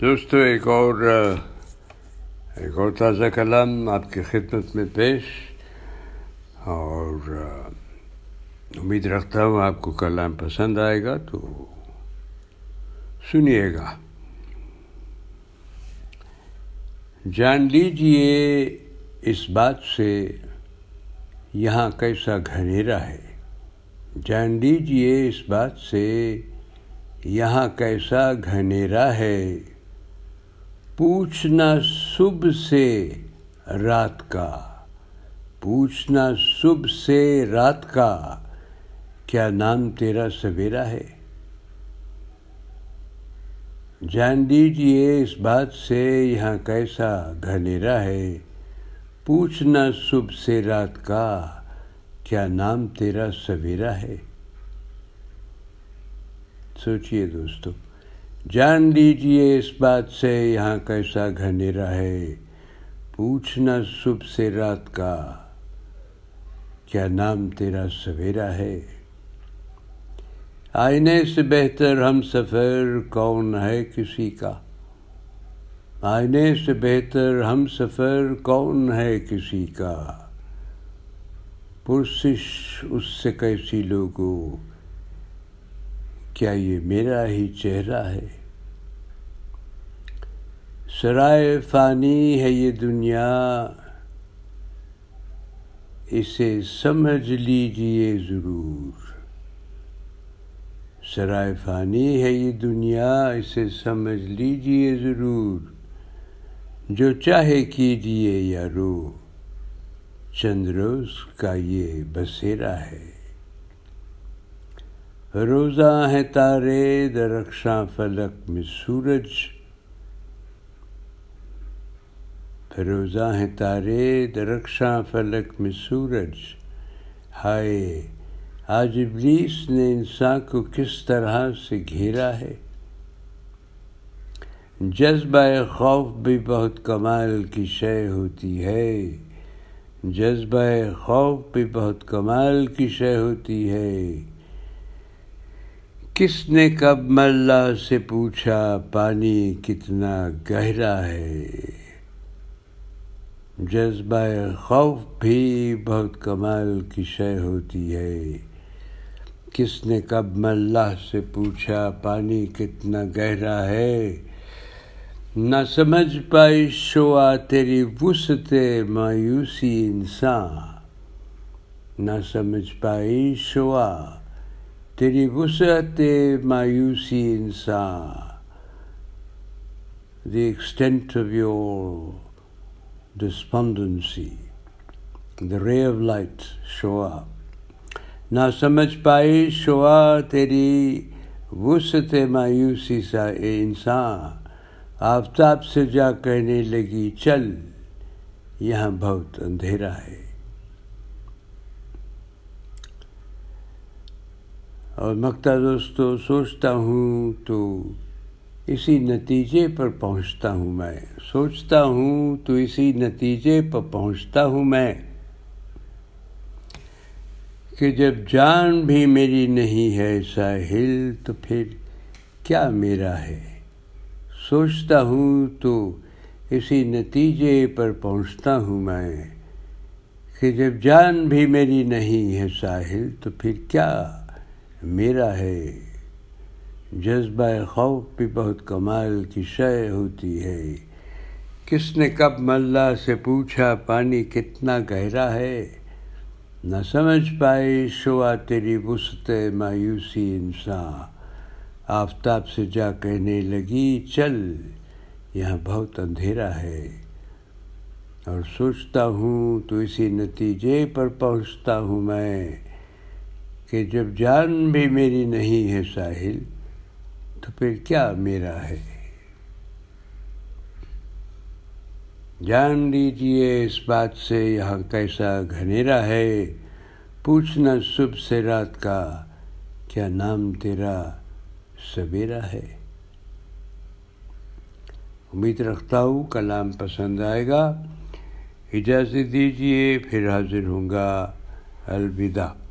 دوستو، ایک اور ایک اور تازہ کلام آپ کی خدمت میں پیش اور، امید رکھتا ہوں آپ کو کلام پسند آئے گا تو سنیے گا۔ جان لیجیے اس بات سے یہاں کیسا گھنیرا ہے۔ جان لیجیے اس بات سے یہاں کیسا گھنیرا ہے۔ پوچھنا صبح سے رات کا، پوچھنا صبح سے رات کا، کیا نام تیرا سویرا ہے؟ جان لیجیے اس بات سے یہاں کیسا گھنیرا ہے؟ پوچھنا صبح سے رات کا، کیا نام تیرا سویرا ہے؟ سوچئے دوستو۔ جان لیجیے اس بات سے یہاں کیسا گھنیرا ہے۔ پوچھنا صبح سے رات کا، کیا نام تیرا سویرا ہے؟ آئینے سے بہتر ہم سفر کون ہے کسی کا؟ آئینے سے بہتر ہم سفر کون ہے کسی کا؟ پرسش اس سے کیسی لوگوں؟ کیا یہ میرا ہی چہرہ ہے؟ سرائے فانی ہے یہ دنیا۔ اسے سمجھ لیجیے ضرور۔ سرائے فانی ہے یہ دنیا، اسے سمجھ لیجیے ضرور۔ جو چاہے کیجیے یا رو چند روز کا یہ بسیرا ہے۔ روزہ ہے تارے درخشاں فلک میں سورج۔ فروزہ ہیں تارے درخشاں فلک میں سورج۔ ہائے، آج ابلیس نے انسان کو کس طرح سے گھیرا ہے؟ جذبہ خوف بھی بہت کمال کی شے ہوتی ہے۔ جذبہ خوف بھی بہت کمال کی شے ہوتی ہے۔ کس نے کب ملا سے پوچھا پانی کتنا گہرا ہے؟ جذبہ خوف بھی بہت کمال کی شے ہوتی ہے۔ کس نے کب اللہ سے پوچھا پانی کتنا گہرا ہے؟ نہ سمجھ پائی شوا تیری وسط مایوسی انسان نہ سمجھ پائی شوا تیری وسعت مایوسی انسان the extent of your despondency the ray of light شوا نہ سمجھ پائی شوا تیری وسط مایوسی سا اے انسان آفتاب سے جا کہنے لگی چل یہاں بہت اندھیرا ہے اور مکتا دوستو، سوچتا ہوں تو اسی نتیجے پر پہنچتا ہوں میں۔ سوچتا ہوں تو اسی نتیجے پر پہنچتا ہوں میں کہ جب جان بھی میری نہیں ہے ساحل تو پھر کیا میرا ہے۔ سوچتا ہوں تو اسی نتیجے پر پہنچتا ہوں میں کہ جب جان بھی میری نہیں ہے ساحل تو پھر کیا میرا ہے۔ جذبہ خوف بھی بہت کمال کی شے ہوتی ہے۔ کس نے کب ملا سے پوچھا پانی کتنا گہرا ہے۔ نہ سمجھ پائی شوا تیری وسط مایوسی انسان آفتاب سے جا کہنے لگی، چل، یہاں بہت اندھیرا ہے۔ اور سوچتا ہوں تو اسی نتیجے پر پہنچتا ہوں میں۔ کہ جب جان بھی میری نہیں ہے ساحل، تو پھر کیا میرا ہے؟ جان لیجیے اس بات سے یہاں کیسا گھنیرا ہے۔ پوچھنا صبح سے رات کا، کیا نام تیرا سویرا ہے؟ امید رکھتا ہوں کلام پسند آئے گا۔ اجازت دیجیے پھر حاضر ہوں گا۔ الوداع۔